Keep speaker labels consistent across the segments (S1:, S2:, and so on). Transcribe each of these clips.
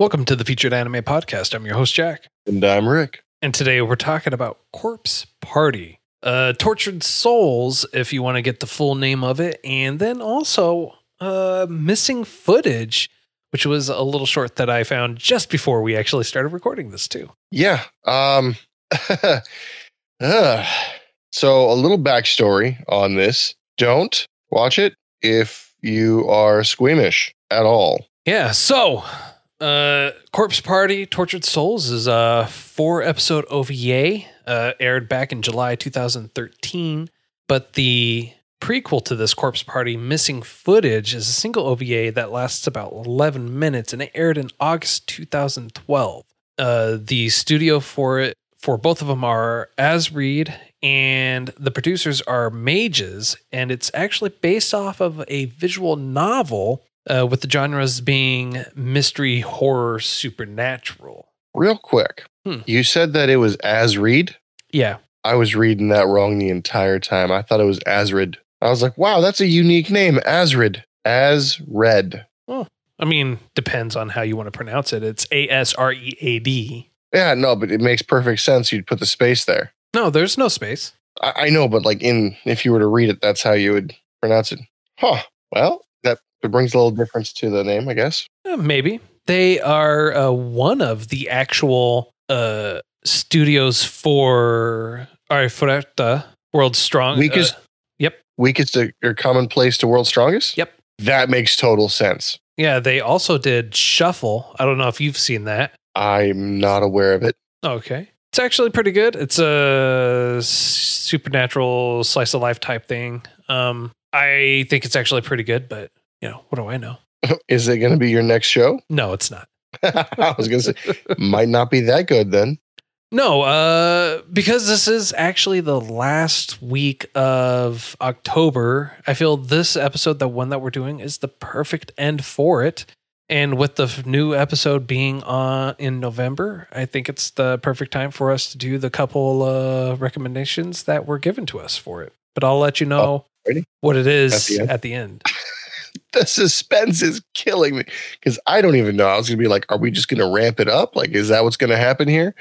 S1: Welcome to the Featured Anime Podcast. I'm your host, Jack.
S2: And I'm Rick.
S1: And today we're talking about Corpse Party. Uh, Tortured Souls, if you want to get the full name of it. And then also uh, Missing Footage, which was a little short that I found just before we actually started recording this, too.
S2: Yeah. Um, uh, so, a little backstory on this don't watch it if you are squeamish at all.
S1: Yeah. So, uh, Corpse Party Tortured Souls is a four episode OVA, uh, aired back in July 2013. But the prequel to this Corpse Party, Missing Footage, is a single OVA that lasts about 11 minutes and it aired in August 2012. Uh, the studio for it, for both of them, are As Asread, and the producers are Mages, and it's actually based off of a visual novel uh, with the genres being mystery, horror, supernatural.
S2: Real quick,
S1: Hmm.
S2: you said that it was Asread.
S1: Yeah.
S2: I was reading that wrong the entire time. I thought it was Asrid. I was like, wow, that's a unique name. Asrid. Asred.
S1: I mean, depends on how you want to pronounce it. It's A S R E A D.
S2: Yeah, no, but it makes perfect sense. You'd put the space there.
S1: No, there's no space.
S2: I, I know, but like in if you were to read it, that's how you would pronounce it. Huh. Well, it brings a little difference to the name, I guess.
S1: Uh, maybe they are uh, one of the actual uh, studios for Arifureta World Strong.
S2: Weakest-
S1: uh, yep.
S2: Weakest or commonplace to world's strongest?
S1: Yep.
S2: That makes total sense.
S1: Yeah, they also did Shuffle. I don't know if you've seen that.
S2: I'm not aware of it.
S1: Okay. It's actually pretty good. It's a supernatural slice of life type thing. Um, I think it's actually pretty good, but you know, what do I know?
S2: Is it going to be your next show?
S1: No, it's not.
S2: I was going to say, might not be that good then.
S1: No, uh, because this is actually the last week of October. I feel this episode, the one that we're doing, is the perfect end for it. And with the new episode being on in November, I think it's the perfect time for us to do the couple uh, recommendations that were given to us for it. But I'll let you know
S2: Alrighty.
S1: what it is
S2: At the end?
S1: at the end.
S2: The suspense is killing me because I don't even know. I was going to be like, are we just going to ramp it up? Like, is that what's going to happen here?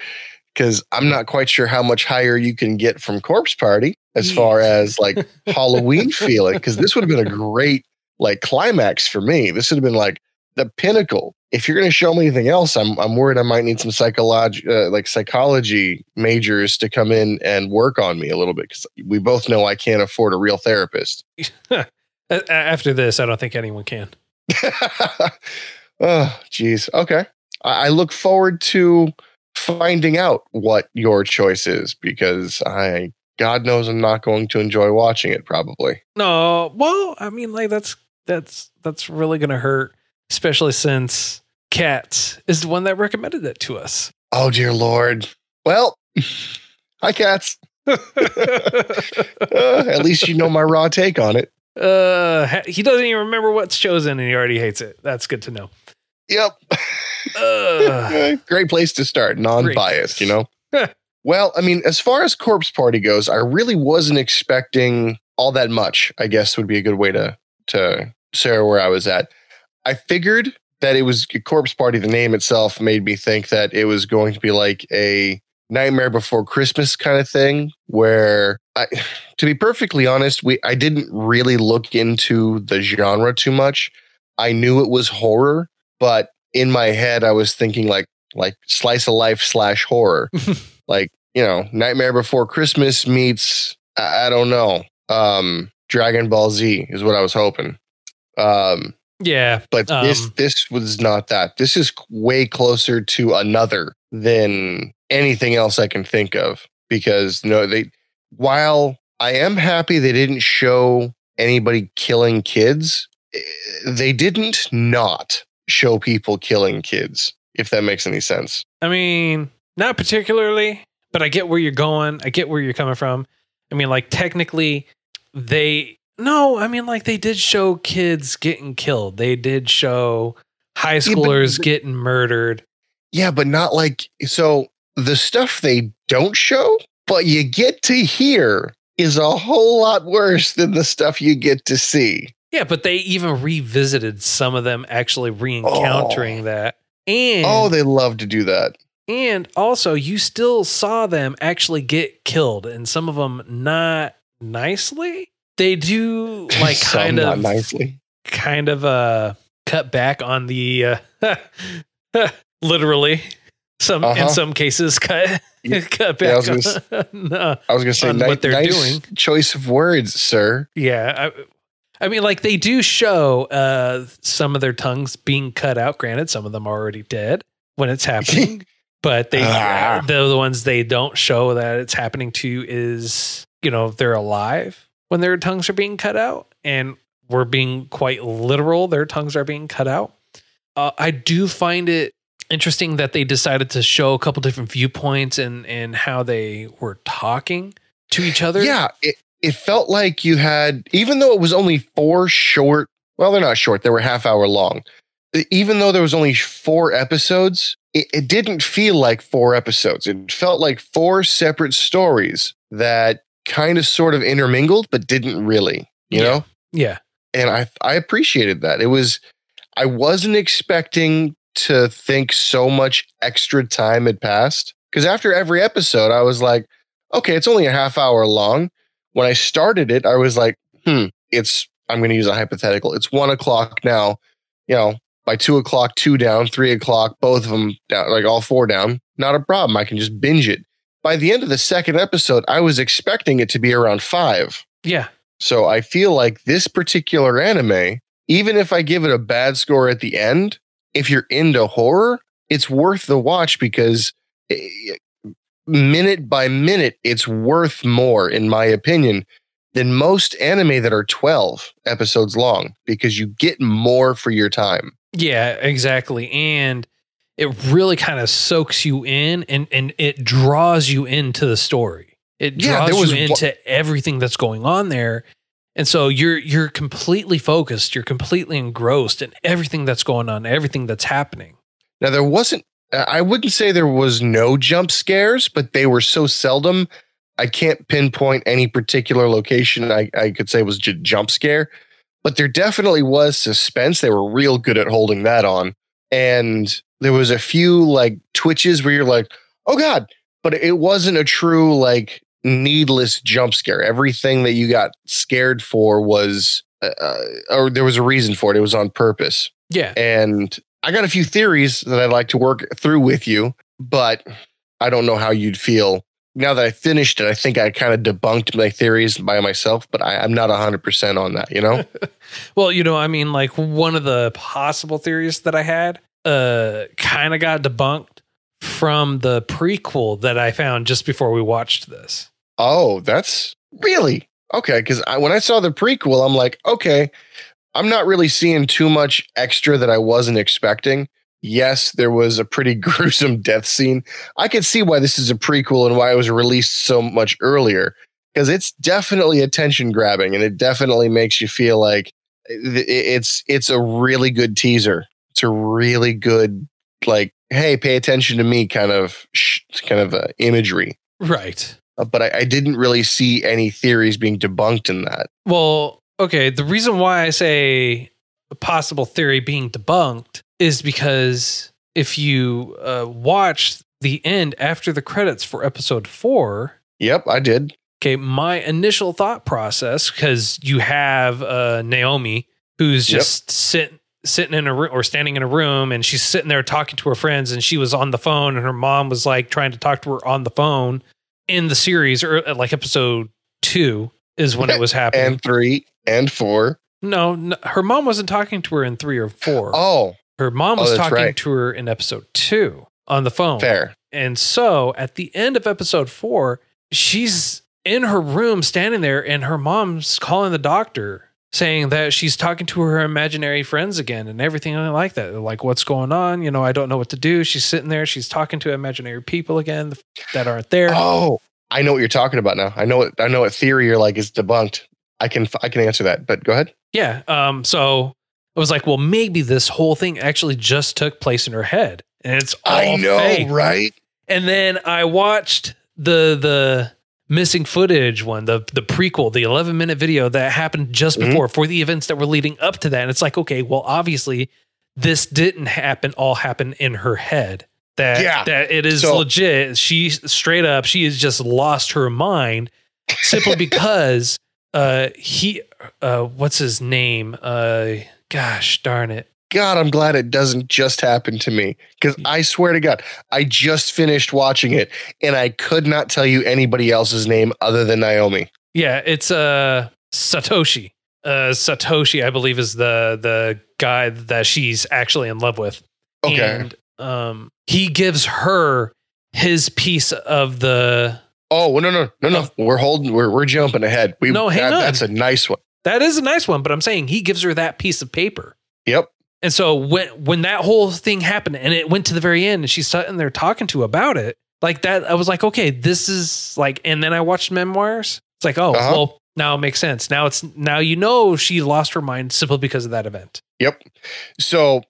S2: Because I'm not quite sure how much higher you can get from Corpse Party as far as like Halloween feeling. Because this would have been a great like climax for me. This would have been like the pinnacle. If you're going to show me anything else, I'm I'm worried I might need some psychology uh, like psychology majors to come in and work on me a little bit because we both know I can't afford a real therapist.
S1: After this, I don't think anyone can.
S2: oh, geez. Okay. I, I look forward to finding out what your choice is because I, God knows, I'm not going to enjoy watching it. Probably.
S1: No, well, I mean, like that's that's that's really gonna hurt, especially since Cats is the one that recommended it to us.
S2: Oh dear Lord. Well, hi cats. Uh, at least you know my raw take on it.
S1: Uh, he doesn't even remember what's chosen, and he already hates it. That's good to know.
S2: Yep.
S1: Uh,
S2: Great place to start, non-biased, you know. Well, I mean, as far as Corpse Party goes, I really wasn't expecting all that much. I guess would be a good way to to say where I was at. I figured that it was Corpse Party. The name itself made me think that it was going to be like a Nightmare Before Christmas kind of thing, where I, to be perfectly honest, we I didn't really look into the genre too much. I knew it was horror, but in my head, I was thinking like like slice of life slash horror, like you know, Nightmare Before Christmas meets I, I don't know, um, Dragon Ball Z is what I was hoping. Um,
S1: yeah,
S2: but this
S1: Um,
S2: this was not that. This is way closer to another than anything else I can think of because no, they while I am happy they didn't show anybody killing kids, eh, they didn't not show people killing kids, if that makes any sense.
S1: I mean, not particularly, but I get where you're going. I get where you're coming from. I mean, like technically, they no. I mean, like they did show kids getting killed. They did show high
S2: Yeah, but-
S1: schoolers
S2: but-
S1: getting murdered.
S2: Yeah, but not like so the stuff they don't show, but you get to hear is a whole lot worse than the stuff you get to see.
S1: Yeah, but they even revisited some of them actually re-encountering that. And
S2: Oh, they love to do that.
S1: and also you still saw them actually get killed and some of them not nicely. They do like
S2: Some
S1: kind
S2: not
S1: of
S2: nicely.
S1: kind of uh cut back on the uh literally some in
S2: Uh-huh.
S1: some cases cut
S2: Yeah.
S1: cut
S2: Yeah, I
S1: back
S2: was
S1: on, uh,
S2: I was gonna say
S1: on
S2: ni-
S1: what they're
S2: nice
S1: doing.
S2: choice of words, sir.
S1: yeah I, I mean like they do show uh some of their tongues being cut out granted some of them are already dead when it's happening but they
S2: Ah.
S1: the, the ones they don't show that it's happening to is you know they're alive when their tongues are being cut out and we're being quite literal their tongues are being cut out uh, i do find it interesting that they decided to show a couple different viewpoints and and how they were talking to each other
S2: Yeah, it, it felt like you had, even though it was only four short, well, they're not short, they were half hour long. Even though there was only four episodes, it, it didn't feel like four episodes. It felt like four separate stories that kind of sort of intermingled, but didn't really, you
S1: Yeah.
S2: know?
S1: yeah
S2: And I, I appreciated that. It was, I wasn't expecting to think so much extra time had passed. Because after every episode, I was like, okay, it's only a half hour long. When I started it, I was like, hmm, it's, I'm going to use a hypothetical. It's one o'clock now. You know, by two o'clock, two down, three o'clock, both of them down, like all four down. Not a problem. I can just binge it. By the end of the second episode, I was expecting it to be around five.
S1: yeah
S2: So I feel like this particular anime, even if I give it a bad score at the end, if you're into horror, it's worth the watch because eh, minute by minute, it's worth more, in my opinion, than most anime that are 12 episodes long because you get more for your time.
S1: Yeah, exactly. And it really kind of soaks you in and, and it draws you into the story. It
S2: Yeah,
S1: draws
S2: was
S1: you
S2: one-
S1: into everything that's going on there. And so you're you're completely focused, you're completely engrossed in everything that's going on, everything that's happening.
S2: Now, there wasn't, I wouldn't say there was no jump scares, but they were so seldom. I can't pinpoint any particular location I, I could say was jump scare, but there definitely was suspense. They were real good at holding that on. And there was a few like twitches where you're like, oh God, but it wasn't a true like needless jump scare. Everything that you got scared for was, uh, uh, or there was a reason for it. It was on purpose.
S1: Yeah.
S2: And I got a few theories that I'd like to work through with you, but I don't know how you'd feel. Now that I finished it, I think I kind of debunked my theories by myself, but I, I'm not 100% on that, you know?
S1: Well, you know, I mean, like one of the possible theories that I had uh kind of got debunked from the prequel that I found just before we watched this.
S2: Oh, that's really okay. Because when I saw the prequel, I'm like, okay, I'm not really seeing too much extra that I wasn't expecting. Yes, there was a pretty gruesome death scene. I could see why this is a prequel and why it was released so much earlier because it's definitely attention grabbing and it definitely makes you feel like it's it's a really good teaser. It's a really good like hey, pay attention to me kind of sh- kind of uh, imagery.
S1: Right.
S2: Uh, but I, I didn't really see any theories being debunked in that.
S1: Well, okay. The reason why I say a possible theory being debunked is because if you uh, watch the end after the credits for episode four,
S2: Yep, I did.
S1: okay, my initial thought process, because you have uh, Naomi who's
S2: Yep.
S1: just sitting sitting in a room or standing in a room and she's sitting there talking to her friends and she was on the phone and her mom was like trying to talk to her on the phone in the series or uh, like episode two is when it was happening.
S2: And three and four.
S1: No, no, her mom wasn't talking to her in three or four.
S2: Oh,
S1: her mom
S2: oh,
S1: was talking
S2: right.
S1: to her in episode two on the phone.
S2: fair.
S1: And so at the end of episode four, she's in her room standing there and her mom's calling the doctor saying that she's talking to her imaginary friends again and everything like that. Like, what's going on? You know, I don't know what to do. She's sitting there, she's talking to imaginary people again that aren't there.
S2: Oh, I know what you're talking about now. I know what I know what theory you're like is debunked. I can I can answer that, but go ahead.
S1: Yeah. Um. So I was like, well, maybe this whole thing actually just took place in her head, and it's all
S2: I know,
S1: fake.
S2: right?
S1: And then I watched the the missing footage one, the the prequel, the 11 minute video that happened just
S2: Mhm.
S1: before for the events that were leading up to that. And it's like, okay, well, obviously this didn't happen, all happen in her head. That
S2: Yeah.
S1: that it is
S2: So-
S1: legit. She straight up, she has just lost her mind simply because uh he uh what's his name? Uh gosh darn it.
S2: God, I'm glad it doesn't just happen to me because I swear to God, I just finished watching it and I could not tell you anybody else's name other than Naomi.
S1: Yeah, it's uh Satoshi. Uh Satoshi, I believe, is the the guy that she's actually in love with.
S2: Okay.
S1: And um he gives her his piece of the
S2: oh no no no no! We're holding. We're we're jumping ahead. We
S1: No, hang
S2: that-
S1: on.
S2: That's a nice one.
S1: that is a nice one, but I'm saying he gives her that piece of paper.
S2: Yep.
S1: And so when when that whole thing happened and it went to the very end and she's sitting there talking to about it, like that, I was like, okay, this is like and then I watched memoirs. It's like, oh,
S2: Uh-huh.
S1: well, now it makes sense. Now it's now you know she lost her mind simply because of that event.
S2: Yep. So,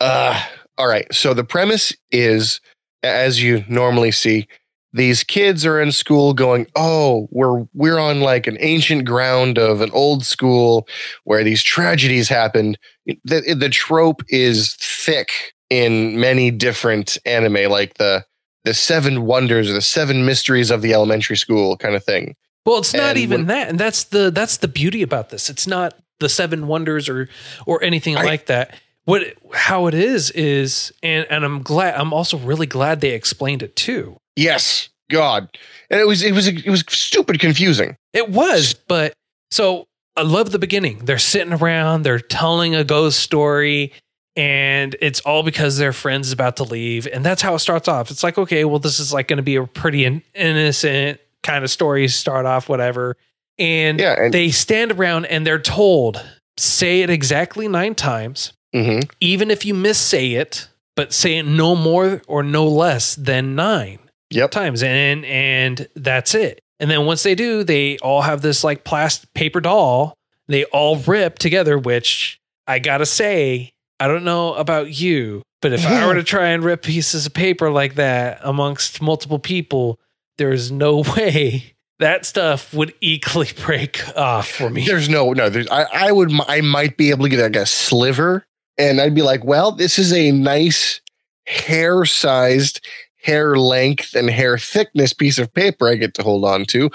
S2: uh, all right. So the premise is, as you normally see, these kids are in school going, "Oh, we're we're on like an ancient ground of an old school where these tragedies happened." The the trope is thick in many different anime, like the the seven wonders or the seven mysteries of the elementary school kind of thing.
S1: Well, it's not
S2: And
S1: even
S2: when-
S1: that, and that's the that's the beauty about this. It's not the seven wonders or or anything
S2: I-
S1: like that. What how it is is, and and I'm glad. I'm also really glad they explained it too.
S2: Yes, God, and it was it was it was stupid confusing.
S1: It was, but so I love the beginning. They're sitting around, they're telling a ghost story, and it's all because their friend's is about to leave. And that's how it starts off. It's like, okay, well, this is like going to be a pretty in- innocent kind of story, start off, whatever. And,
S2: Yeah, and-
S1: they stand around and they're told, say it exactly nine times,
S2: hmm
S1: even if you missay it, but say it no more or no less than nine
S2: Yep.
S1: times and and that's it and then once they do they all have this like plastic paper doll they all rip together which i gotta say i don't know about you but if i were to try and rip pieces of paper like that amongst multiple people there's no way that stuff would equally break off for me
S2: There's no no. There's I I would I might be able to get like a sliver, and I'd be like, well, this is a nice hair sized, hair length, and hair thickness piece of paper I get to hold on to.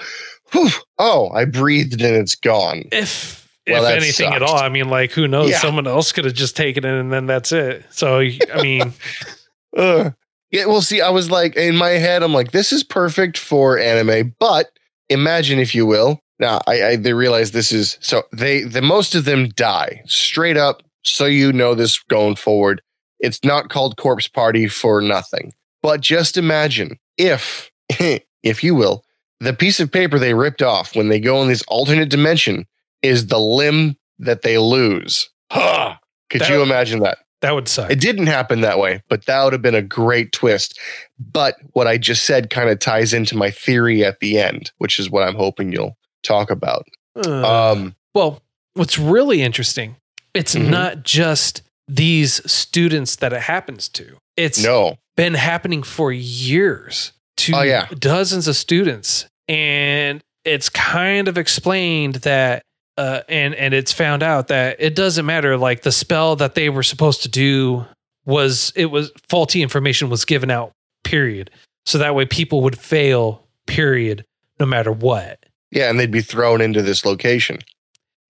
S2: Whew. Oh, I breathed and it's gone.
S1: if
S2: Well,
S1: if anything at all i mean like who knows
S2: Yeah.
S1: someone else could have just taken it and then that's it so i mean
S2: Ugh. Yeah, well, see, I was like in my head, I'm like, this is perfect for anime, but imagine if you will. Now, I, I they realize this is so they the most of them die straight up. So you know this going forward. It's not called Corpse Party for nothing. But just imagine if, if you will, the piece of paper they ripped off when they go in this alternate dimension is the limb that they lose. Huh. Could
S1: That-
S2: you imagine that?
S1: that would suck
S2: It didn't happen that way, but that would have been a great twist. But what I just said kind of ties into my theory at the end, which is what I'm hoping you'll talk about.
S1: Uh,
S2: Um,
S1: Well, what's really interesting, it's
S2: Mhm.
S1: not just these students that it happens to. It's
S2: no,
S1: been happening for years to
S2: Oh, yeah.
S1: dozens of students. And it's kind of explained that uh, and and it's found out that it doesn't matter like the spell that they were supposed to do was it was faulty information was given out period so that way people would fail period no matter what
S2: yeah, and they'd be thrown into this location.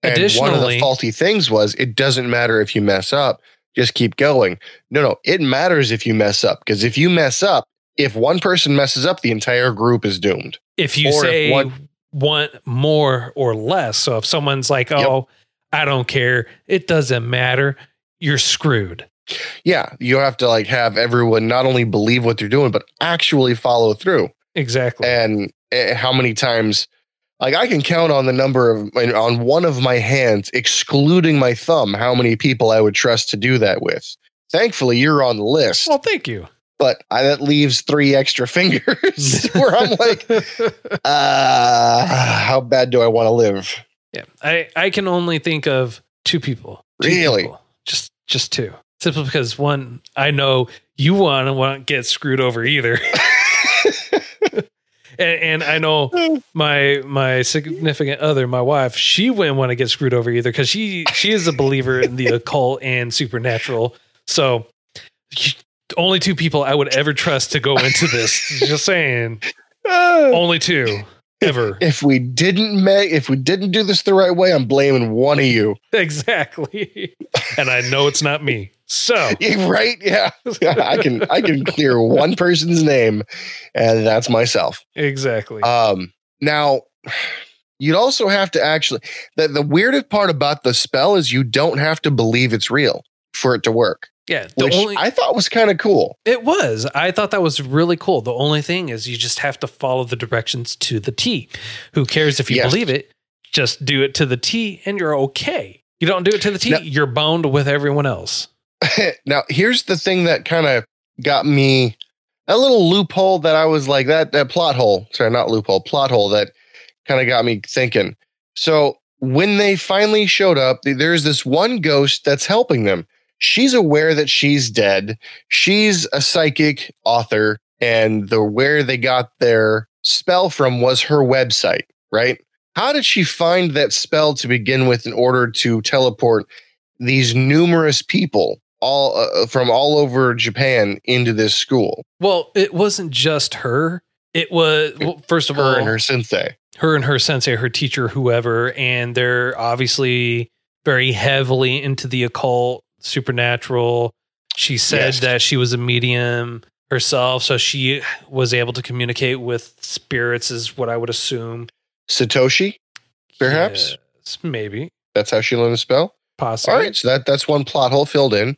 S2: And one of the faulty things was it doesn't matter if you mess up, just keep going. No, no, it matters if you mess up because if you mess up, if one person messes up, the entire group is doomed.
S1: if you
S2: Or if
S1: say
S2: one-
S1: want more or less. So if someone's like,
S2: Yep.
S1: "Oh, I don't care. It doesn't matter." You're screwed.
S2: Yeah, you have to like have everyone not only believe what they're doing, but actually follow through.
S1: Exactly.
S2: and uh, how many times Like I can count on the number of on one of my hands, excluding my thumb, how many people I would trust to do that with. Thankfully, you're on the list,
S1: Well, thank you.
S2: but I, that leaves three extra fingers where I'm like, uh, how bad do I want to live?
S1: yeah, I I can only think of two people. Two
S2: Really?
S1: people. Just just two. Simply because one, I know you want to want get screwed over either, and, and I know my my significant other, my wife, she wouldn't want to get screwed over either because she she is a believer in the occult and supernatural. So only two people I would ever trust to go into this. Just saying, only two ever.
S2: if we didn't make, if we didn't do this the right way, I'm blaming one of you.
S1: exactly, and I know it's not me. So
S2: right? Yeah. I can I can clear one person's name, and that's myself.
S1: exactly.
S2: Um, now you'd also have to actually the, the weirdest part about the spell is you don't have to believe it's real for it to work.
S1: yeah, the
S2: Which
S1: only
S2: I thought was kind of cool.
S1: It was. I thought that was really cool. The only thing is you just have to follow the directions to the T. Who cares if you
S2: Yes.
S1: believe it? Just do it to the T and you're okay. You don't do it to the T,
S2: No.
S1: you're bound with everyone else.
S2: now here's the thing that kind of got me a little loophole that I was like that that plot hole. Sorry, not loophole, plot hole that kind of got me thinking. So when they finally showed up, there's this one ghost that's helping them. She's aware that she's dead. She's a psychic author, and the where they got their spell from was her website, right? How did she find that spell to begin with in order to teleport these numerous people all uh, from all over Japan into this school?
S1: Well, it wasn't just her. It was well, first of
S2: Her
S1: all
S2: and her sensei.
S1: her and her sensei, her teacher, whoever, and they're obviously very heavily into the occult, supernatural. She said
S2: Yes.
S1: that she was a medium herself, so she was able to communicate with spirits, is what I would assume.
S2: Satoshi, perhaps
S1: Yes, maybe,
S2: that's how she learned the spell.
S1: possibly.
S2: All right, so that that's one plot hole filled in.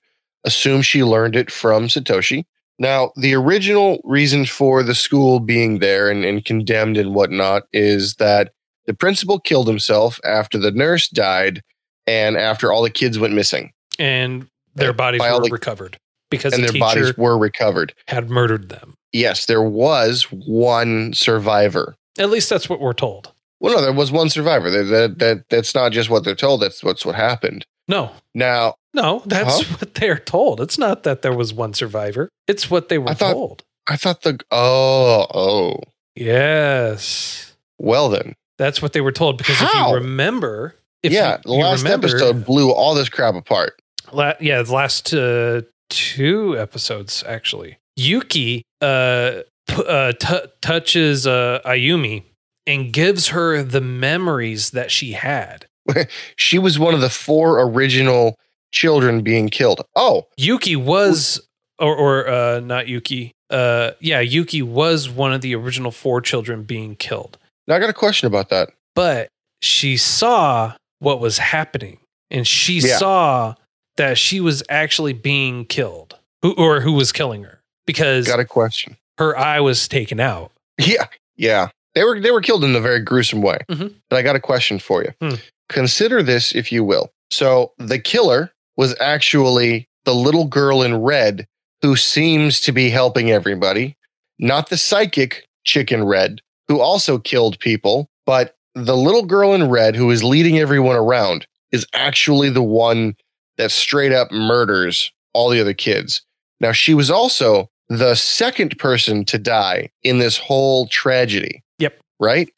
S2: Assume she learned it from Satoshi. Now, the original reason for the school being there and, and condemned and whatnot is that the principal killed himself after the nurse died and after all the kids went missing
S1: And their bodies were
S2: the-
S1: recovered because
S2: and
S1: the
S2: their bodies were recovered.
S1: had murdered them.
S2: Yes, there was one survivor.
S1: At least that's what we're told.
S2: Well, no, there was one survivor. That, that, that that's not just what they're told. That's what's what happened.
S1: No,
S2: Now,
S1: no, that's
S2: Huh?
S1: what they're told. It's not that there was one survivor. It's what they were
S2: I thought-
S1: told.
S2: I thought the oh oh
S1: Yes.
S2: well then
S1: That's what they were told because if you remember, if
S2: yeah.
S1: you,
S2: The
S1: you
S2: last
S1: remember,
S2: episode blew all this crap apart.
S1: la- yeah, the last uh, two episodes actually. Yuki uh, p- uh, t- touches uh, Ayumi and gives her the memories that she had.
S2: She was one of the four original children being killed. Oh,
S1: Yuki was, or, or uh, not Yuki. Uh, yeah, Yuki was one of the original four children being killed.
S2: now I got a question about that.
S1: but she saw what was happening and she
S2: Yeah.
S1: saw that she was actually being killed who, or who was killing her because
S2: Got a question.
S1: her eye was taken out
S2: Yeah, yeah. They were they were killed in a very gruesome way.
S1: Mhm.
S2: But I got a question for you.
S1: Hmm.
S2: Consider this, if you will. So the killer was actually the little girl in red who seems to be helping everybody, not the psychic chicken red who also killed people, but the little girl in red who is leading everyone around is actually the one that straight up murders all the other kids. Now, she was also the second person to die in this whole tragedy.
S1: Yep.
S2: Right?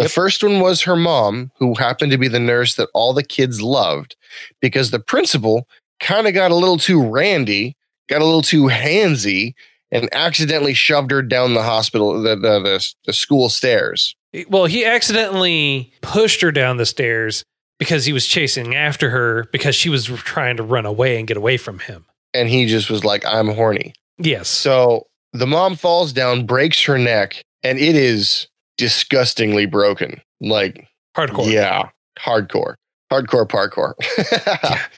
S2: The
S1: Yep.
S2: first one was her mom, who happened to be the nurse that all the kids loved because the principal kind of got a little too randy, got a little too handsy, and accidentally shoved her down the hospital, the, the, the, the school stairs.
S1: well he accidentally pushed her down the stairs because he was chasing after her because she was trying to run away and get away from him
S2: And he just was like, I'm horny.
S1: yes
S2: So the mom falls down, breaks her neck, and it is disgustingly broken. Like,
S1: hardcore
S2: yeah, hardcore, hardcore parkour.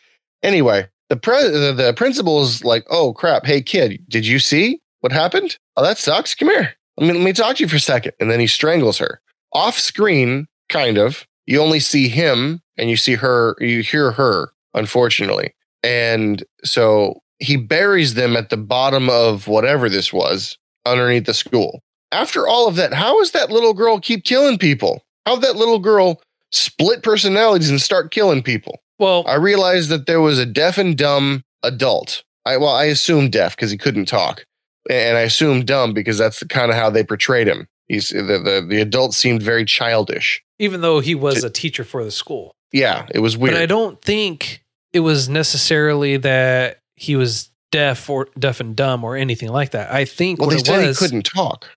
S2: Anyway, the, pre- the the principal is like, "Oh crap! Hey kid, did you see what happened? Oh, that sucks. Come here. Let me let me talk to you for a second. And then he strangles her off screen. kind of. You only see him and you see her, you hear her, unfortunately. And so he buries them at the bottom of whatever this was underneath the school. After all of that, how does that little girl keep killing people? How that little girl split personalities and start killing people?
S1: Well,
S2: I realized that there was a deaf and dumb adult. I well, I assume deaf because he couldn't talk, and I assume dumb because that's the kind of how they portrayed him. He's the the, the adult seemed very childish.
S1: even though he was a teacher for the school,
S2: Yeah, it was weird.
S1: but I don't think it was necessarily that he was deaf or deaf and dumb or anything like that. I think
S2: well,
S1: what
S2: they
S1: it
S2: said
S1: was
S2: he couldn't talk,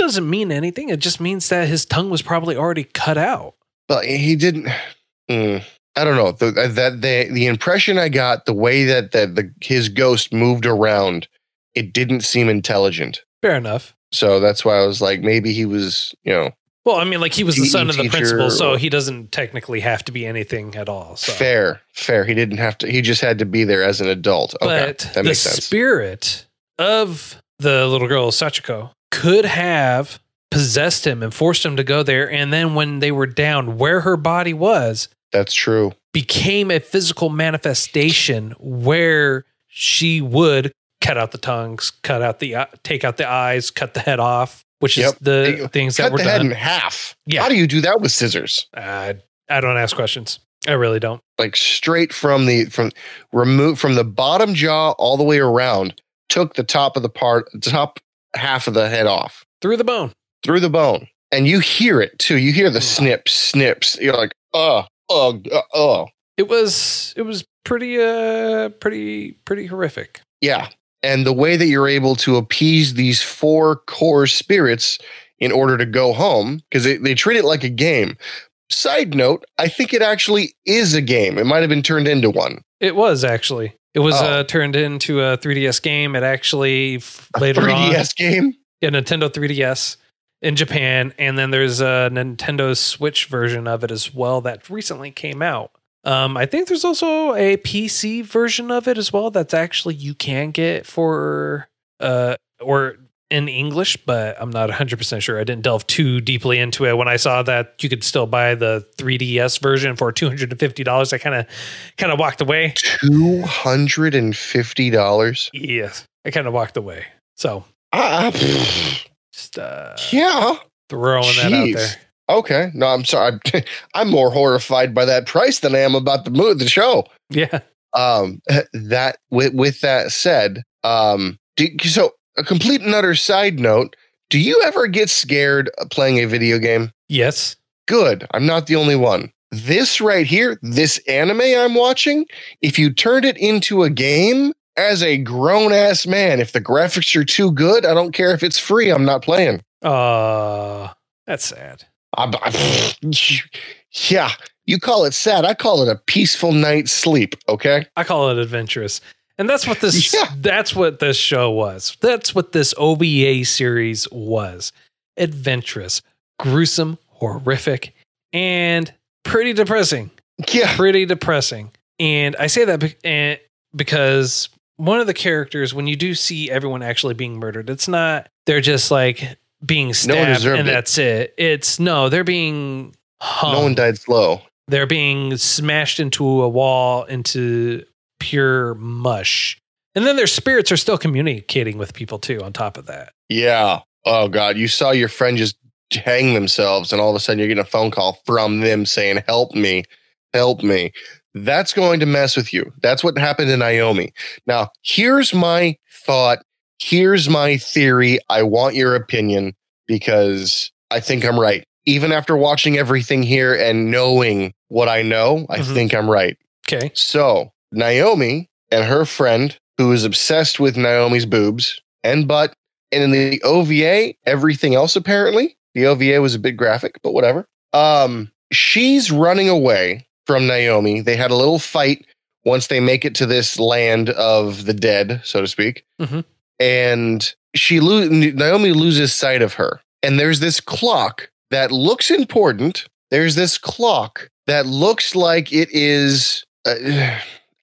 S1: doesn't mean anything. It just means that his tongue was probably already cut out.
S2: but he didn't. Mm, I don't know the, that the the impression I got, the way that that the his ghost moved around, it didn't seem intelligent.
S1: Fair enough.
S2: So that's why I was like, maybe he was, you know,
S1: Well, I mean, like he was the son of the principal, so he doesn't technically have to be anything at all. So.
S2: fair, fair. He didn't have to. He just had to be there as an adult. Okay,
S1: But
S2: that
S1: the
S2: makes sense.
S1: spirit of the little girl Sachiko could have possessed him and forced him to go there. And then when they were down where her body was,
S2: That's true.
S1: became a physical manifestation where she would cut out the tongues, cut out the, uh, take out the eyes, cut the head off, which
S2: Yep.
S1: is the
S2: They-
S1: things that
S2: Cut
S1: were
S2: the head
S1: done.
S2: in half.
S1: Yeah.
S2: How do you do that with scissors?
S1: Uh, I don't ask questions. I really don't.
S2: Like straight from the from remove from the bottom jaw all the way around. Took the top of the part, top half of the head off
S1: Through the bone.
S2: through the bone, and you hear it too. You hear the snips, snips. You're like, oh, oh, oh.
S1: It was, it was pretty, uh, pretty, pretty horrific.
S2: Yeah. And the way that you're able to appease these four core spirits in order to go home, because they, they treat it like a game. Side note, I think it actually is a game. It might have been turned into one.
S1: It was actually. It was
S2: Oh.
S1: uh, turned into a 3DS game. It actually f-
S2: A
S1: later
S2: 3DS game.
S1: on, a Nintendo 3DS in Japan, and then there's a Nintendo Switch version of it as well that recently came out. Um, I think there's also a PC version of it as well that's actually you can get for uh or in English, but I'm not 100% sure. I didn't delve too deeply into it. When I saw that you could still buy the 3DS version for $250, I kind of kind of walked away.
S2: Two hundred and fifty dollars.
S1: Yes, I kind of walked away. So
S2: Ah,
S1: just uh,
S2: yeah.
S1: throwing that out there.
S2: Okay. No, I'm sorry. I'm more horrified by that price than I am about the mo- the show.
S1: Yeah.
S2: um that with with that said um do, so a complete and utter side note do you ever get scared playing a video game
S1: Yes.
S2: good i'm not the only one this right here this anime i'm watching if you turned it into a game as a grown-ass man if the graphics are too good i don't care if it's free i'm not playing
S1: Uh, that's sad.
S2: I'm, I'm- yeah you call it sad i call it a peaceful night's sleep okay
S1: I call it adventurous. And that's what this
S2: Yeah.
S1: that's what this show was. That's what this OVA series was. Adventurous, gruesome, horrific, and pretty depressing.
S2: yeah
S1: Pretty depressing. And I say that be- because one of the characters when you do see everyone actually being murdered, it's not they're just like being stabbed
S2: deserved
S1: and
S2: it.
S1: that's it. It's no, they're being hung.
S2: no one died slow
S1: They're being smashed into a wall into pure mush. And then their spirits are still communicating with people too, on top of that.
S2: Yeah. Oh God, you saw your friend just hang themselves, and all of a sudden you're getting a phone call from them saying, "Help me, help me." That's going to mess with you. That's what happened to Naomi. Now, here's my thought. Here's my theory. I want your opinion because I think I'm right. Even after watching everything here and knowing what I know, I
S1: Mhm.
S2: think I'm right.
S1: Okay.
S2: So Naomi and her friend, who is obsessed with Naomi's boobs and butt, and in the OVA, everything else apparently. The OVA was a bit graphic, but whatever. Um, she's running away from Naomi. They had a little fight once they make it to this land of the dead, so to speak.
S1: Mhm.
S2: And she lo- Naomi loses sight of her. And there's this clock that looks important. There's this clock that looks like it is uh,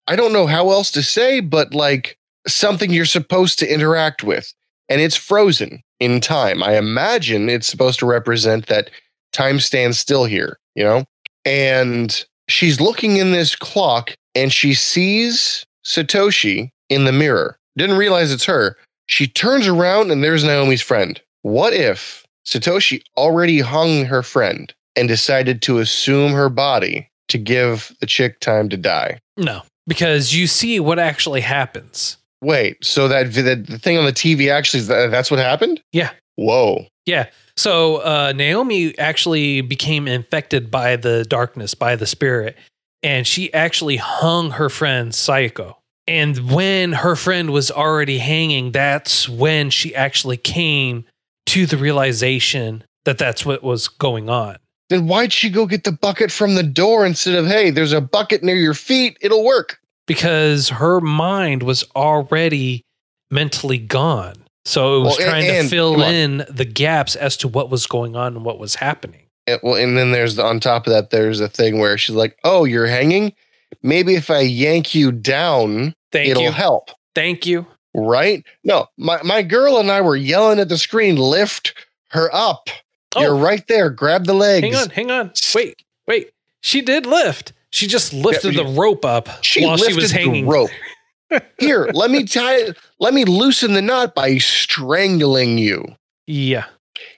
S2: I don't know how else to say, but like something you're supposed to interact with. And it's frozen in time. I imagine it's supposed to represent that Time stands still here, you know? And she's looking in this clock and she sees Satoshi in the mirror. Didn't realize it's her. She turns around and there's Naomi's friend. What if Satoshi already hung her friend and decided to assume her body to give the chick time to die?
S1: No, because you see what actually happens.
S2: Wait, so that the, the thing on the TV actually that's what happened?
S1: Yeah.
S2: Whoa.
S1: Yeah. So uh, Naomi actually became infected by the darkness, by the spirit, and she actually hung her friend Seiko. And when her friend was already hanging, that's when she actually came to the realization that that's what was going on.
S2: Then why'd she go get the bucket from the door instead of, hey, there's a bucket near your feet, it'll work?
S1: Because her mind was already mentally gone. So it was well, trying and, to fill in the gaps as to what was going on and what was happening.
S2: And, well, and then there's the, on top of that, there's a thing where she's like, "Oh, you're hanging. Maybe if I yank you down, Thank it'll
S1: you.
S2: help."
S1: Thank you.
S2: Right? No, my my girl and I were yelling at the screen, "Lift her up! Oh, you're right there. Grab the legs."
S1: Hang on, hang on. Wait, wait. She did lift. She just lifted yeah, the rope up she while she was hanging.
S2: rope. Here, let me tie let me loosen the knot by strangling you.
S1: Yeah.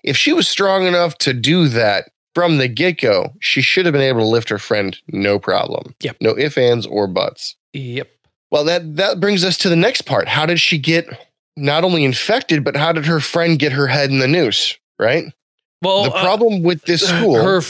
S2: If she was strong enough to do that from the get-go, she should have been able to lift her friend no problem.
S1: Yep.
S2: No ifs, ands, or buts.
S1: Yep.
S2: Well, that that brings us to the next part. How did she get not only infected, but how did her friend get her head in the noose? Right.
S1: Well,
S2: the uh, problem uh, with this school,
S1: her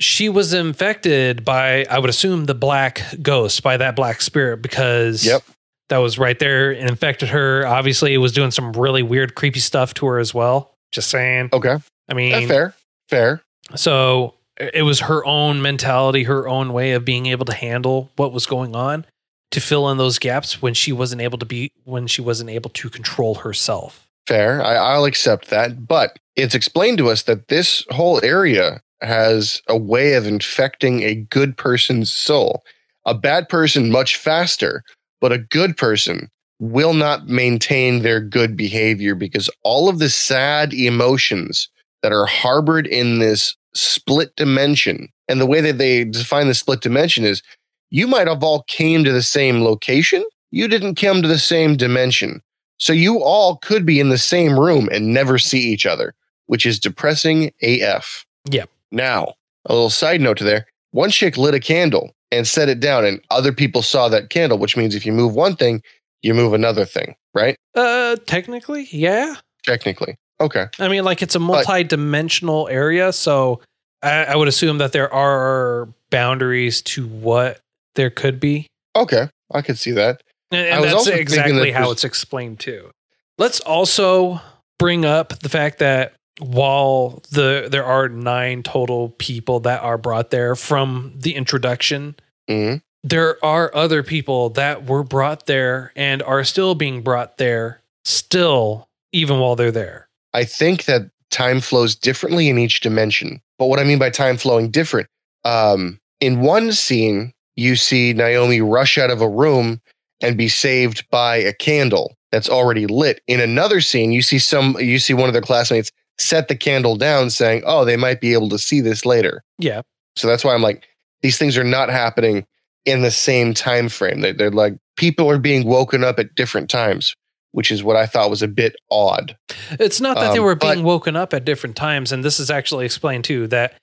S1: she was infected by, I would assume, the black ghost by that black spirit because
S2: yep
S1: that was right there and infected her. Obviously, it was doing some really weird, creepy stuff to her as well. Just saying.
S2: Okay.
S1: I mean,
S2: That's fair. Fair.
S1: So it was her own mentality, her own way of being able to handle what was going on to fill in those gaps when she wasn't able to be, when she wasn't able to control herself.
S2: Fair. I, I'll accept that. But it's explained to us that this whole area has a way of infecting a good person's soul. A bad person much faster but a good person will not maintain their good behavior because all of the sad emotions that are harbored in this split dimension and the way that they define the split dimension is you might have all came to the same location you didn't come to the same dimension so you all could be in the same room and never see each other which is depressing af
S1: yep
S2: now a little side note to there. One chick lit a candle and set it down and other people saw that candle which means if you move one thing you move another thing right?
S1: Uh technically yeah.
S2: Technically. Okay.
S1: I mean like it's a multi-dimensional but, area so I, I, would assume that there are boundaries to what there could be.
S2: Okay. I could see that
S1: and, and that's exactly how it's explained too let's also bring up the fact that while the there are nine total people that are brought there from the introduction,
S2: mm-hmm.
S1: there are other people that were brought there and are still being brought there still, even while they're there.
S2: I think that time flows differently in each dimension. But what I mean by time flowing different, um, in one scene, you see Naomi rush out of a room and be saved by a candle that's already lit. In another scene, you see some you see one of their classmates set the candle down saying, oh, they might be able to see this later.
S1: Yeah.
S2: So that's why I'm like, these things are not happening in the same time frame. They, they're like people are being woken up at different times, which is what I thought was a bit odd.
S1: It's not that um, they were being but, woken up at different times, and this is actually explained too that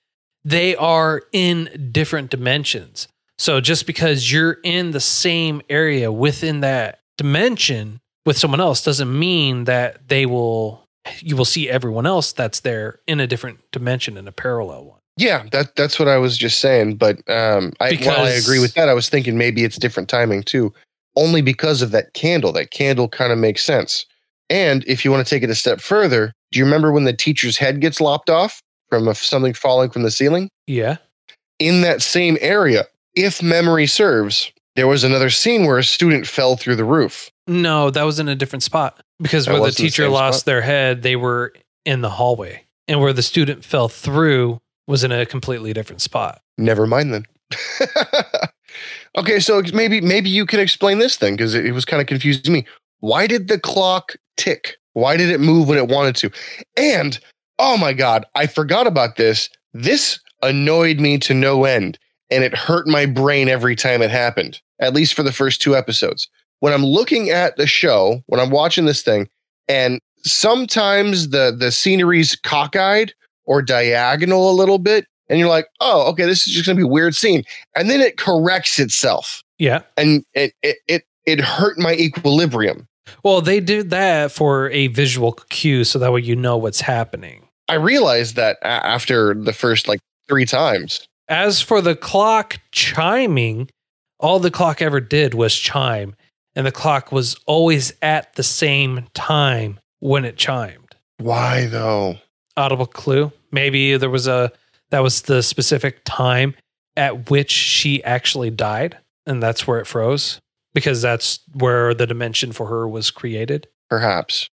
S1: they are in different dimensions. So just because you're in the same area within that dimension with someone else doesn't mean that they will you will see everyone else that's there in a different dimension in a parallel one.
S2: Yeah, that that's what I was just saying. But um, I, because, while I agree with that, I was thinking maybe it's different timing too, only because of that candle. That candle kind of makes sense. And if you want to take it a step further, do you remember when the teacher's head gets lopped off from a, something falling from the ceiling?
S1: Yeah.
S2: In that same area, if memory serves, there was another scene where a student fell through the roof.
S1: No, that was in a different spot because where the teacher the lost spot? their head, they were in the hallway, and where the student fell through was in a completely different spot.
S2: Never mind then. okay, so maybe maybe you can explain this thing because it, it was kind of confusing me. Why did the clock tick? Why did it move when it wanted to? And oh my god, I forgot about this. This annoyed me to no end, and it hurt my brain every time it happened, at least for the first two episodes. When I'm looking at the show, when I'm watching this thing, and sometimes the the scenery's cockeyed or diagonal a little bit, and you're like, oh, okay, this is just gonna be a weird scene. And then it corrects itself.
S1: Yeah.
S2: And it it it, it hurt my equilibrium.
S1: Well, they did that for a visual cue so that way you know what's happening.
S2: I realized that after the first like three times.
S1: As for the clock chiming, all the clock ever did was chime, and the clock was always at the same time when it chimed.
S2: Why though?
S1: Audible clue. Maybe there was a that was the specific time at which she actually died, and that's where it froze because that's where the dimension for her was created.
S2: Perhaps.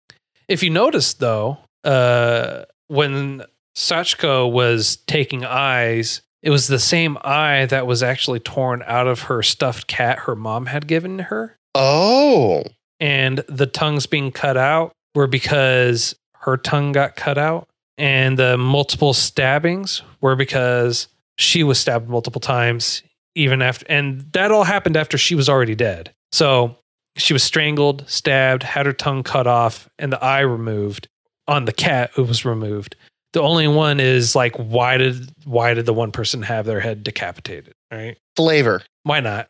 S1: If you notice though, uh, when Sachiko was taking eyes, it was the same eye that was actually torn out of her stuffed cat her mom had given her.
S2: Oh.
S1: And the tongues being cut out were because her tongue got cut out. And the multiple stabbings were because she was stabbed multiple times, even after, and that all happened after she was already dead. So she was strangled, stabbed, had her tongue cut off, and the eye removed. On the cat, it was removed. The only one is like, why did why did the one person have their head decapitated? Right?
S2: Flavor.
S1: Why not?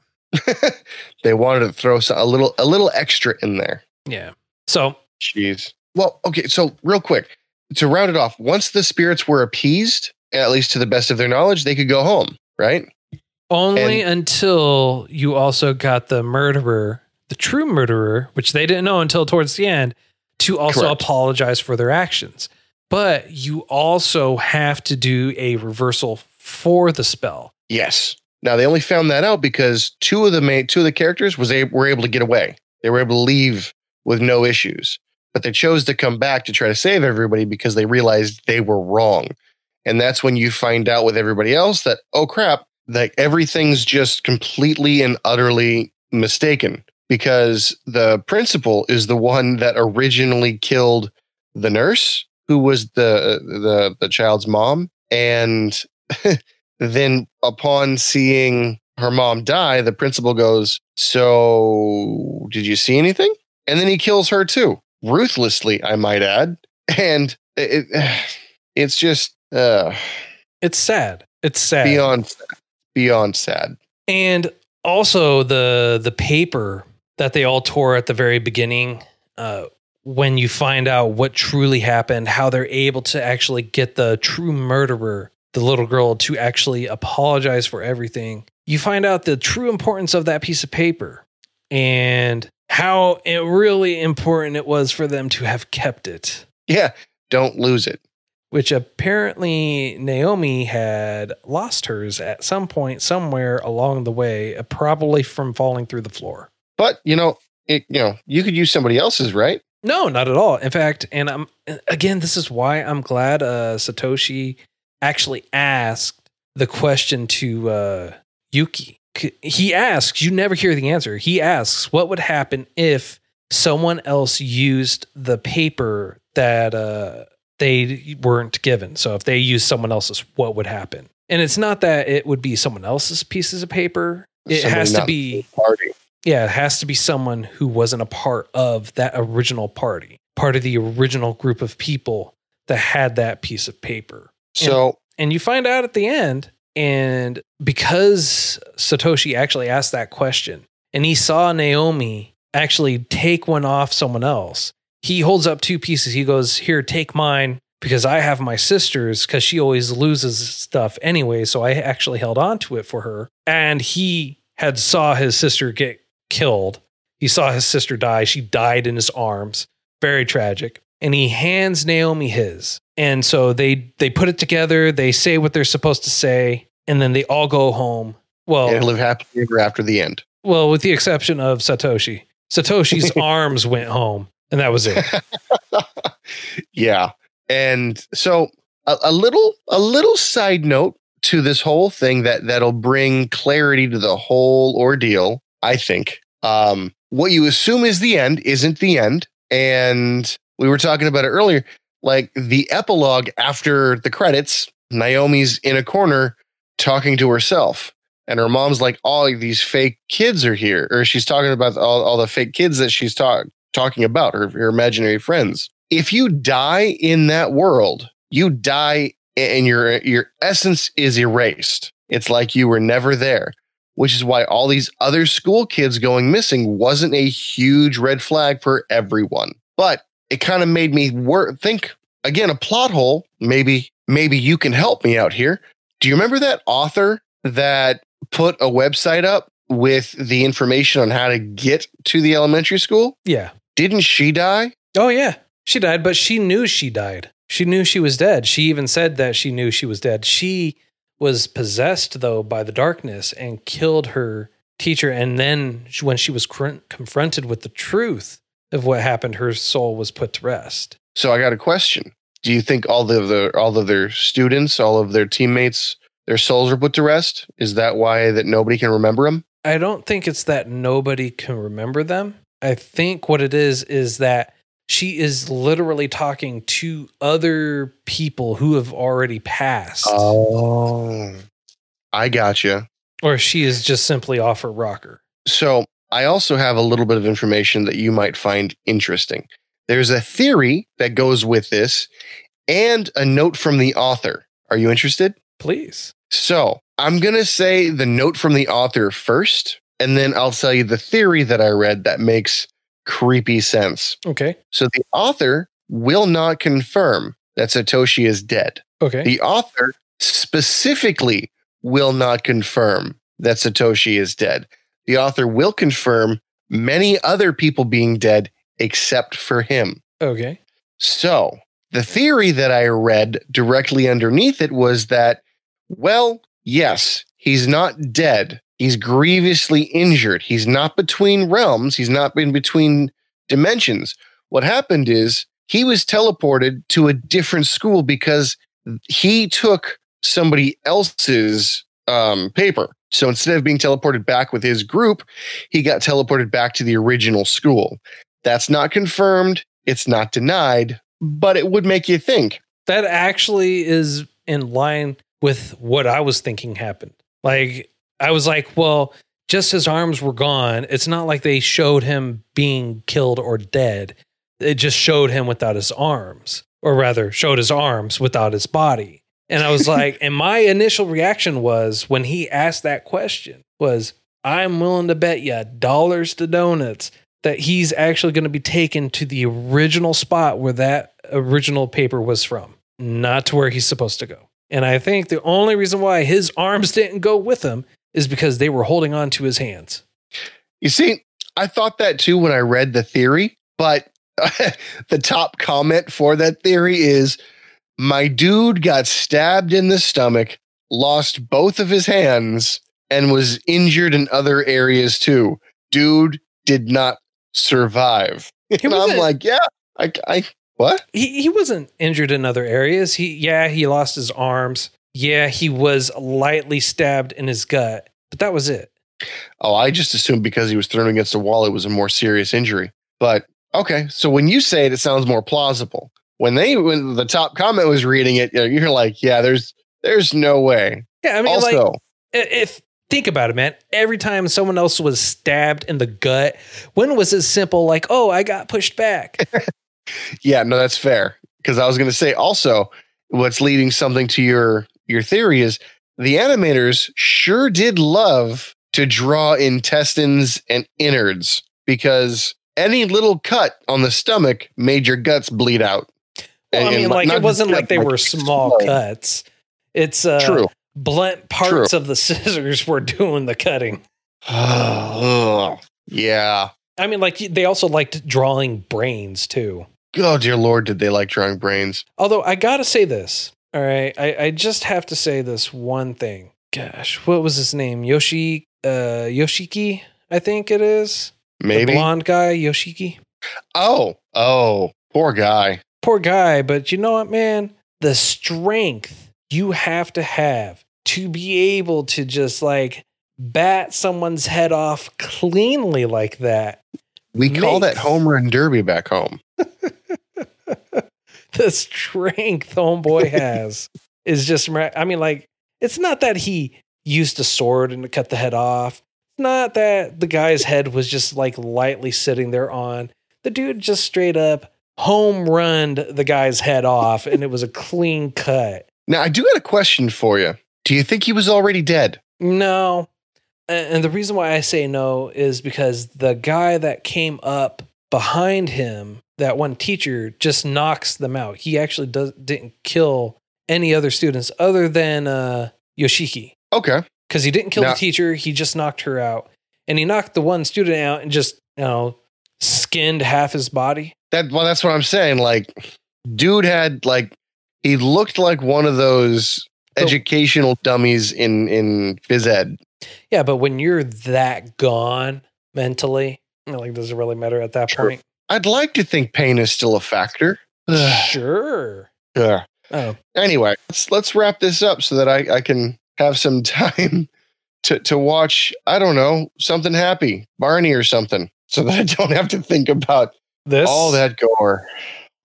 S2: they wanted to throw a little a little extra in there.
S1: Yeah. So
S2: Jeez. Well, okay, so real quick, to round it off, once the spirits were appeased, at least to the best of their knowledge, they could go home, right?
S1: only until you also got the murderer, the true murderer, which they didn't know until towards the end, to also
S2: Correct.
S1: apologize for their actions. But you also have to do a reversal for the spell.
S2: Yes. Now they only found that out because two of the main two of the characters was a, were able to get away. They were able to leave with no issues. But they chose to come back to try to save everybody because they realized they were wrong. And that's when you find out with everybody else that, oh crap, like everything's just completely and utterly mistaken because the principal is the one that originally killed the nurse who was the the the child's mom and then upon seeing her mom die the principal goes so did you see anything and then he kills her too ruthlessly i might add and it, it's just uh
S1: It's sad. It's sad.
S2: beyond beyond sad
S1: and also the the paper that they all tore at the very beginning uh, when you find out what truly happened how they're able to actually get the true murderer the little girl to actually apologize for everything you find out the true importance of that piece of paper and how it really important it was for them to have kept it.
S2: Yeah don't lose it.
S1: Which apparently Naomi had lost hers at some point somewhere along the way, uh, probably from falling through the floor.
S2: but you know it you know you could use somebody else's right
S1: No, not at all. In fact, and I'm again, this is why I'm glad uh, Satoshi actually asked the question to uh, Yuki. He asks, you never hear the answer. He asks, what would happen if someone else used the paper that uh, they weren't given? So if they used someone else's, what would happen? And it's not that it would be someone else's pieces of paper. It
S2: Somebody
S1: has to be
S2: party
S1: yeah, it has to be someone who wasn't a part of that original party, part of the original group of people that had that piece of paper.
S2: so
S1: And you find out at the end, and because Satoshi actually asked that question and he saw Naomi actually take one off someone else, he holds up two pieces. He goes, Here, take mine because I have my sister's because she always loses stuff anyway. So I actually held on to it for her. And he had saw his sister get killed. He saw his sister die. She died in his arms. Very tragic. And he hands Naomi his. And so they they put it together, they say what they're supposed to say, and then they all go home. Well,
S2: and live happily ever after the end
S1: well, with the exception of Satoshi. Satoshi's arms went home, and that was it.
S2: yeah and so a, a little a little side note to this whole thing that that'll bring clarity to the whole ordeal i think um what you assume is the end isn't the end and we were talking about it earlier like the epilogue after the credits Naomi's in a corner talking to herself. And her mom's like, all these fake kids are here. Or she's talking about all, all the fake kids that she's talk, talking about, her, her imaginary friends. If you die in that world, you die and your your essence is erased. It's like you were never there, which is why all these other school kids going missing wasn't a huge red flag for everyone. But it kind of made me wor- think again a plot hole. Maybe maybe you can help me out here. Do you remember that author that put a website up with the information on how to get to the elementary school?
S1: Yeah.
S2: Didn't she die?
S1: Oh yeah. She died, but she knew she died. She knew she was dead. She even said that she knew she was dead. She was possessed though by the darkness and killed her teacher and then when she was confronted with the truth of what happened her soul was put to rest.
S2: So I got a question. Do you think all of the all of their students, all of their teammates, their souls are put to rest? Is that why that nobody can remember them?
S1: I don't think it's that nobody can remember them. I think what it is is that she is literally talking to other people who have already passed.
S2: Oh, I gotcha.
S1: Or she is just simply off her rocker.
S2: So I also have a little bit of information that you might find interesting. There's a theory that goes with this and a note from the author. Are you interested?
S1: Please.
S2: So I'm going to say the note from the author first, and then I'll tell you the theory that I read that makes creepy sense.
S1: Okay.
S2: So the author will not confirm that Satoshi is dead.
S1: Okay.
S2: The author specifically will not confirm that Satoshi is dead. The author will confirm many other people being dead except for him.
S1: Okay.
S2: So the theory that I read directly underneath it was that, well, yes, he's not dead, He's grievously injured. He's not between realms. He's not in between dimensions. What happened is he was teleported to a different school because he took somebody else's um, paper. So instead of being teleported back with his group, he got teleported back to the original school. That's not confirmed. It's not denied, but it would make you think.
S1: That actually is in line with what I was thinking happened. Like I was like, well, just his arms were gone. It's not like they showed him being killed or dead. It just showed him without his arms, or rather, showed his arms without his body. And I was like, and my initial reaction was when he asked that question was, I'm willing to bet you dollars to donuts that he's actually going to be taken to the original spot where that original paper was from, not to where he's supposed to go. And I think the only reason why his arms didn't go with him is because they were holding on to his hands.
S2: You see, I thought that too when I read the theory, but the top comment for that theory is my dude got stabbed in the stomach, lost both of his hands, and was injured in other areas too. Dude did not survive. And I'm like, yeah, I, I what?
S1: He he wasn't injured in other areas. He yeah, he lost his arms. Yeah, he was lightly stabbed in his gut, but that was it.
S2: Oh, I just assumed because he was thrown against a wall, it was a more serious injury. But okay, so when you say it, it sounds more plausible. When they, when the top comment was reading it, you're like, yeah, there's, there's no way.
S1: Yeah, I mean, also, like, if think about it, man, every time someone else was stabbed in the gut, when was it simple? Like, oh, I got pushed back.
S2: yeah, no, that's fair. Because I was going to say also, what's leading something to your your theory is the animators sure did love to draw intestines and innards because any little cut on the stomach made your guts bleed out.
S1: Well, I mean, and like it wasn't like they like were small cuts. It's uh, true. Blunt parts true. of the scissors were doing the cutting.
S2: yeah.
S1: I mean, like they also liked drawing brains too.
S2: Oh dear lord, did they like drawing brains?
S1: Although I gotta say this, all right, I, I just have to say this one thing. Gosh, what was his name? Yoshi uh Yoshiki, I think it is.
S2: Maybe
S1: the blonde guy, Yoshiki.
S2: Oh, oh, poor guy.
S1: Poor guy, but you know what, man? The strength you have to have to be able to just like bat someone's head off cleanly like that.
S2: We makes... call that home run derby back home.
S1: the strength homeboy has is just, I mean, like, it's not that he used a sword and cut the head off. It's not that the guy's head was just like lightly sitting there on. The dude just straight up home runned the guy's head off and it was a clean cut.
S2: Now, I do got a question for you. Do you think he was already dead?
S1: No. And the reason why I say no is because the guy that came up behind him, that one teacher, just knocks them out. He actually does, didn't kill any other students other than uh, Yoshiki
S2: Okay.
S1: because he didn't kill
S2: Now-
S1: the teacher. He just knocked her out. And he knocked the one student out and just, you know, skinned half his body.
S2: That well, that's what I'm saying. Like, dude had like he looked like one of those
S1: Oh.
S2: educational dummies in in phys ed.
S1: Yeah, but when you're that gone mentally, like, does it really matter at that
S2: Sure.
S1: point?
S2: I'd like to think pain is still a factor.
S1: sure.
S2: Yeah.
S1: Oh,
S2: Anyway, let's let's wrap this up so that I, I can have some time to to watch. I don't know something happy, Barney or something, so that I don't have to think about
S1: this
S2: all that gore,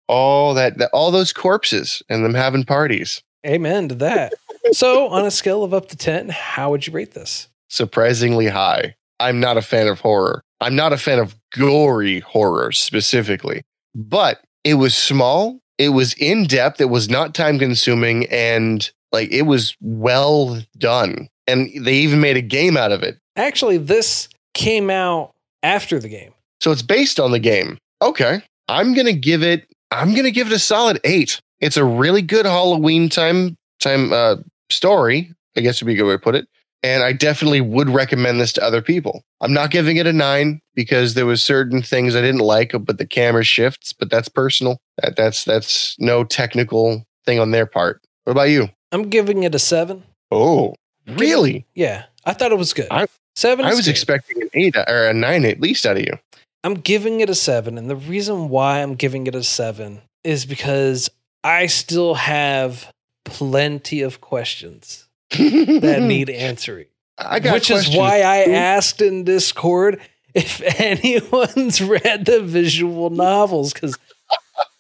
S2: all that, that all those corpses and them having parties.
S1: Amen to that. so, on a scale of up to 10, how would you rate this?
S2: surprisingly high. I'm not a fan of horror. I'm not a fan of gory horror specifically, but it was small, it was in depth, it was not time consuming, and like it was well done. And they even made a game out of it.
S1: Actually, this came out after the game.
S2: So it's based on the game. Okay. I'm going to give it I'm going to give it a solid 8. It's a really good Halloween time time uh story, I guess would be a good way to put it. And I definitely would recommend this to other people. I'm not giving it a 9 because there was certain things I didn't like, but the camera shifts, but that's personal. That that's that's no technical thing on their part. What about you?
S1: I'm giving it a 7.
S2: Oh, really?
S1: Yeah, I thought it was good.
S2: I-
S1: 7
S2: I was
S1: good.
S2: expecting an 8 or a 9 at least out of you.
S1: I'm giving it a 7 and the reason why I'm giving it a 7 is because I still have plenty of questions that need answering.
S2: I got
S1: Which is why I asked in Discord if anyone's read the visual novels because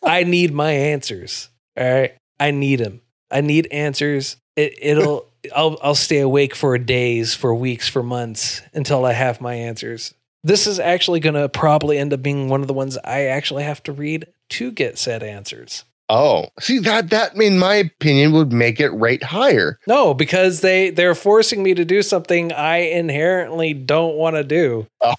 S1: I need my answers. All right, I need them. I need answers. It, it'll. I'll. I'll stay awake for days, for weeks, for months until I have my answers. This is actually going to probably end up being one of the ones I actually have to read to get said answers.
S2: Oh, see that that in my opinion would make it rate higher.
S1: No, because they they're forcing me to do something I inherently don't want to do.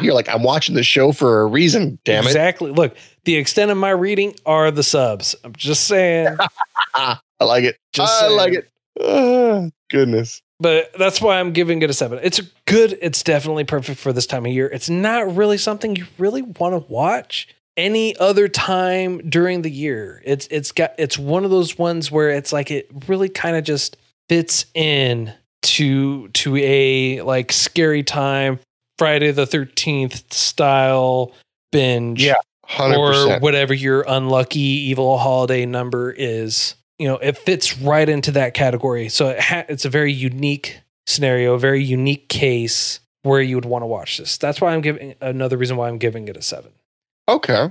S2: You're like, I'm watching the show for a reason. Damn it!
S1: Exactly. Look, the extent of my reading are the subs. I'm just saying.
S2: I like it.
S1: Just
S2: I like it. Ah, goodness.
S1: but that's why I'm giving it a seven. It's good. It's definitely perfect for this time of year. It's not really something you really want to watch any other time during the year. It's it's got it's one of those ones where it's like it really kind of just fits in to to a like scary time Friday the 13th style binge.
S2: Yeah, Hundred
S1: or whatever your unlucky evil holiday number is. You know, it fits right into that category. So it ha- it's a very unique scenario, a very unique case where you would want to watch this. That's why I'm giving another reason why I'm giving it a seven.
S2: Okay.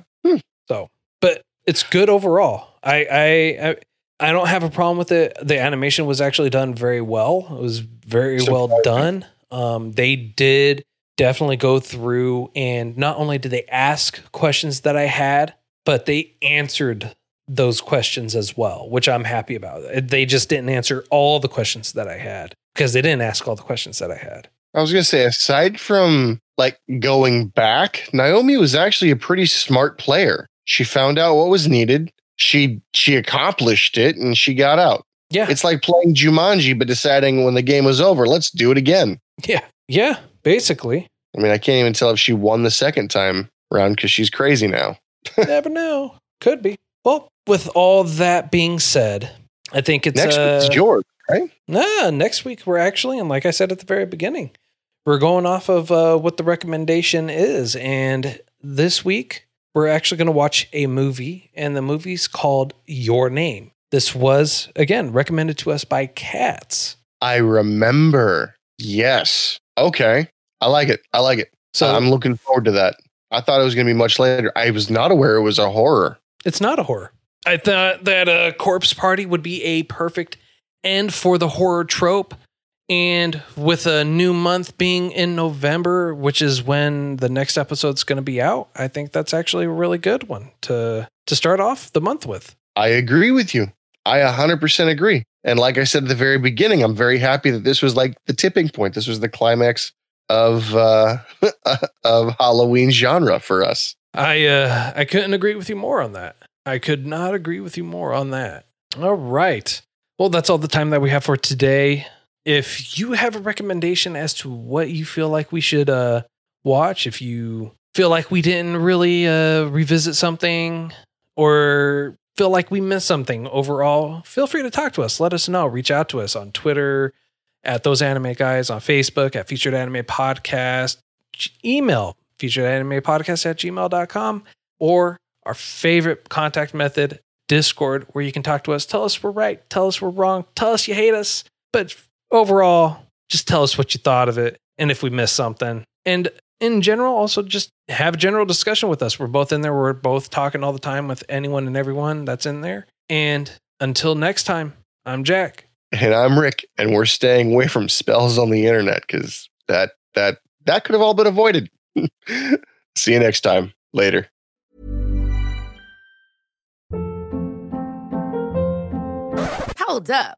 S1: So, but it's good overall. I I I, I don't have a problem with it. The animation was actually done very well. It was very well done. Um, they did definitely go through and not only did they ask questions that I had, but they answered those questions as well, which I'm happy about. They just didn't answer all the questions that I had because they didn't ask all the questions that I had.
S2: I was gonna say, aside from like going back, Naomi was actually a pretty smart player. She found out what was needed. She she accomplished it, and she got out.
S1: Yeah.
S2: It's like playing Jumanji, but deciding when the game was over, let's do it again.
S1: yeah. Yeah. Basically.
S2: I mean, I can't even tell if she won the second time round because she's crazy now.
S1: Never know. Could be. Well, with all that being said, I think it's
S2: Next
S1: uh,
S2: week's yours. Right?
S1: Nah, next week we're actually, and like I said at the very beginning, we're going off of uh, what the recommendation is. And this week we're actually going to watch a movie, and the movie's called Your Name. This was, again, recommended to us by Cats.
S2: I remember. Yes. Okay. I like it. I like it.
S1: So
S2: I'm looking forward to that. I thought it was going to be much later. I was not aware it was a horror.
S1: it's not a horror. I thought that a corpse party would be a perfect end for the horror trope. And with a new month being in November, which is when the next episode's going to be out, I think that's actually a really good one to to start off the month with.
S2: I agree with you. I 100% agree. And like I said at the very beginning, I'm very happy that this was like the tipping point. This was the climax of uh of Halloween genre for us.
S1: I uh I couldn't agree with you more on that. I could not agree with you more on that. All right. Well, that's all the time that we have for today. If you have a recommendation as to what you feel like we should uh watch, if you feel like we didn't really uh revisit something or feel like we missed something overall, feel free to talk to us. Let us know. Reach out to us on Twitter at those anime guys, on Facebook at featured anime podcast, email featured anime podcast at gmail.com, or our favorite contact method, Discord, where you can talk to us. Tell us we're right, tell us we're wrong, tell us you hate us. But overall, just tell us what you thought of it and if we missed something. And in general, also just have a general discussion with us. We're both in there. We're both talking all the time with anyone and everyone that's in there. And until next time, I'm Jack.
S2: And I'm Rick, and we're staying away from spells on the internet because that that that could have all been avoided. See you next time. Later.
S3: Hold up.